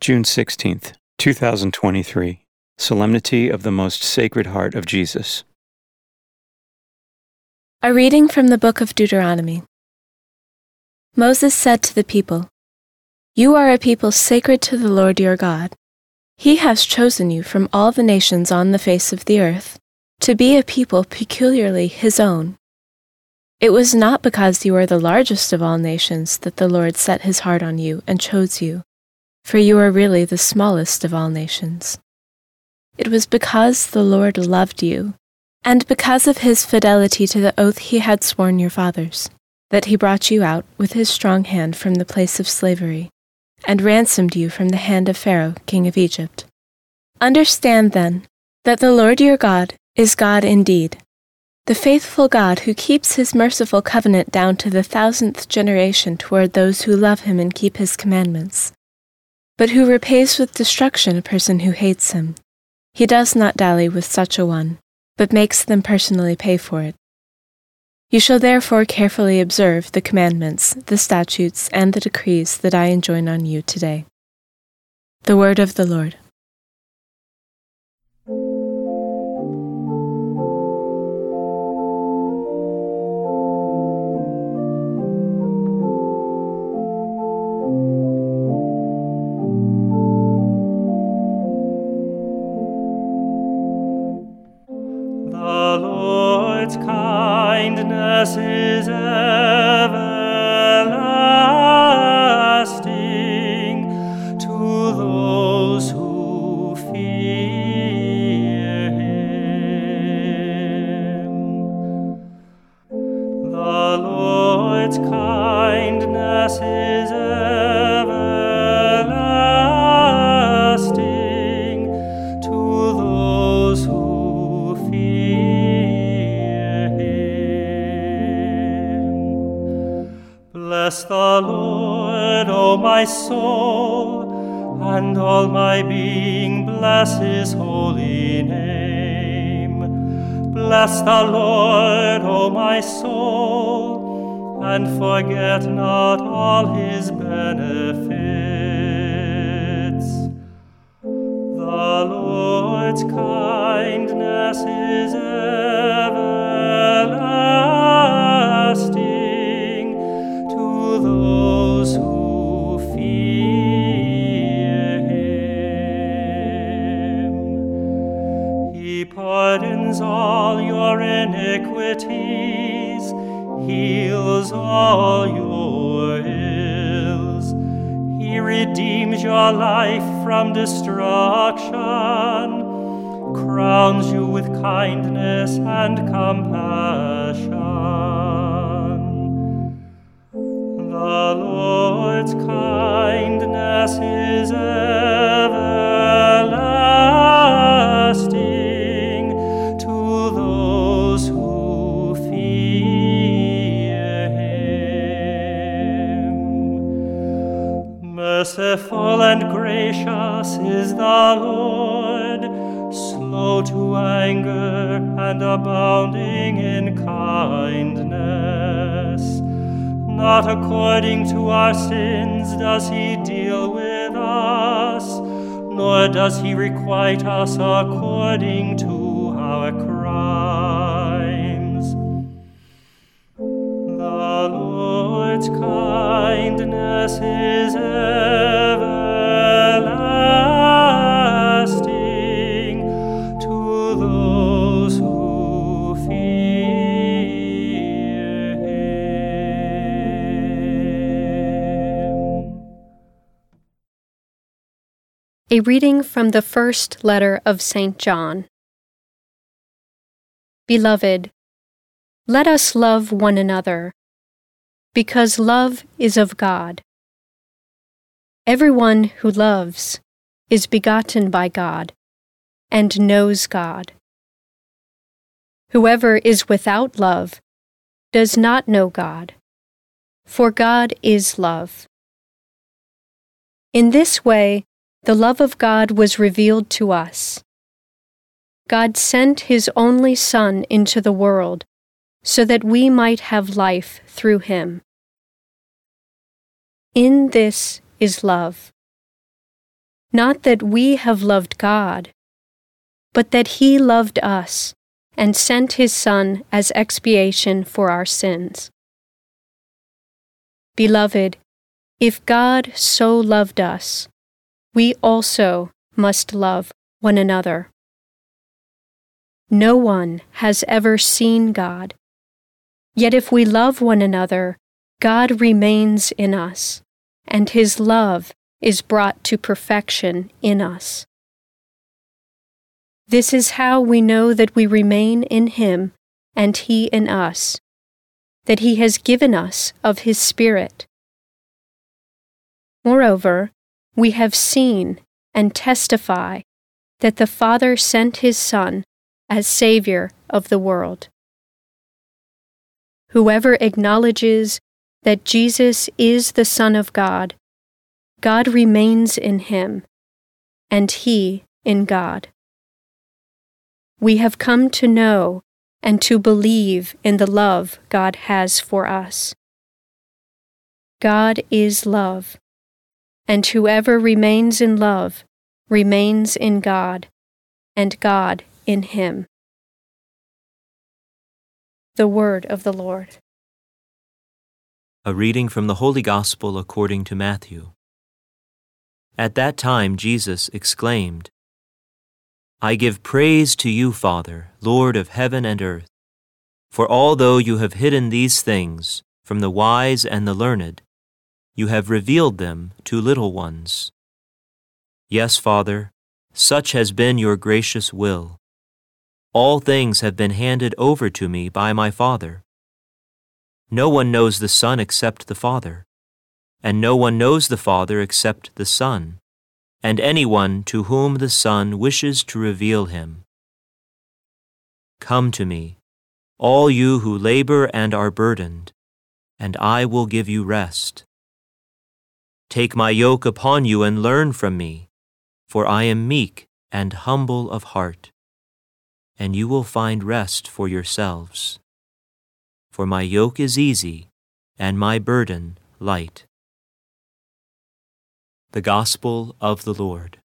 June 16th, 2023. Solemnity of the Most Sacred Heart of Jesus. A reading from the book of Deuteronomy. Moses said to the people, You are a people sacred to the Lord your God. He has chosen you from all the nations on the face of the earth to be a people peculiarly his own. It was not because you are the largest of all nations that the Lord set his heart on you and chose you, for you are really the smallest of all nations. It was because the Lord loved you, and because of his fidelity to the oath he had sworn your fathers, that he brought you out with his strong hand from the place of slavery, and ransomed you from the hand of Pharaoh, king of Egypt. Understand, then, that the Lord your God is God indeed the faithful God who keeps his merciful covenant down to the thousandth generation toward those who love him and keep his commandments, but who repays with destruction a person who hates him. He does not dally with such a one, but makes them personally pay for it. You shall therefore carefully observe the commandments, the statutes, and the decrees that I enjoin on you today. The Word of the Lord. Everlasting to those who fear him. The Lord's kindness is Bless the Lord, O my soul, and all my being bless his holy name. Bless the Lord, O my soul, and forget not all his benefits. The Lord's kindness is everlasting all your iniquities, heals all your ills. He redeems your life from destruction, crowns you with kindness and compassion. The Lord's kindness is slow to anger and abounding in kindness. Not according to our sins does he deal with us, nor does he requite us according to our crimes. The Lord's kindness is everlasting Reading from the first letter of St. John. Beloved, let us love one another, because love is of God. Everyone who loves is begotten by God and knows God. Whoever is without love does not know God, for God is love. In this way, the love of God was revealed to us. God sent his only Son into the world so that we might have life through him. In this is love. Not that we have loved God, but that He loved us and sent His Son as expiation for our sins. Beloved, if God so loved us, we also must love one another. No one has ever seen God. Yet if we love one another, God remains in us, and His love is brought to perfection in us. This is how we know that we remain in Him and He in us, that He has given us of His Spirit. Moreover, we have seen and testify that the Father sent His Son as Savior of the world. Whoever acknowledges that Jesus is the Son of God, God remains in him, and he in God. We have come to know and to believe in the love God has for us. God is love, and whoever remains in love remains in God, and God in him. The Word of the Lord. A reading from the Holy Gospel according to Matthew. At that time Jesus exclaimed, I give praise to you, Father, Lord of heaven and earth, for although you have hidden these things from the wise and the learned, you have revealed them to little ones. Yes, Father, such has been your gracious will. All things have been handed over to me by my Father. No one knows the Son except the Father, and no one knows the Father except the Son, and anyone to whom the Son wishes to reveal him. Come to me, all you who labor and are burdened, and I will give you rest. Take my yoke upon you and learn from me for I am meek and humble of heart, and you will find rest for yourselves. For my yoke is easy, and my burden light. The Gospel of the Lord.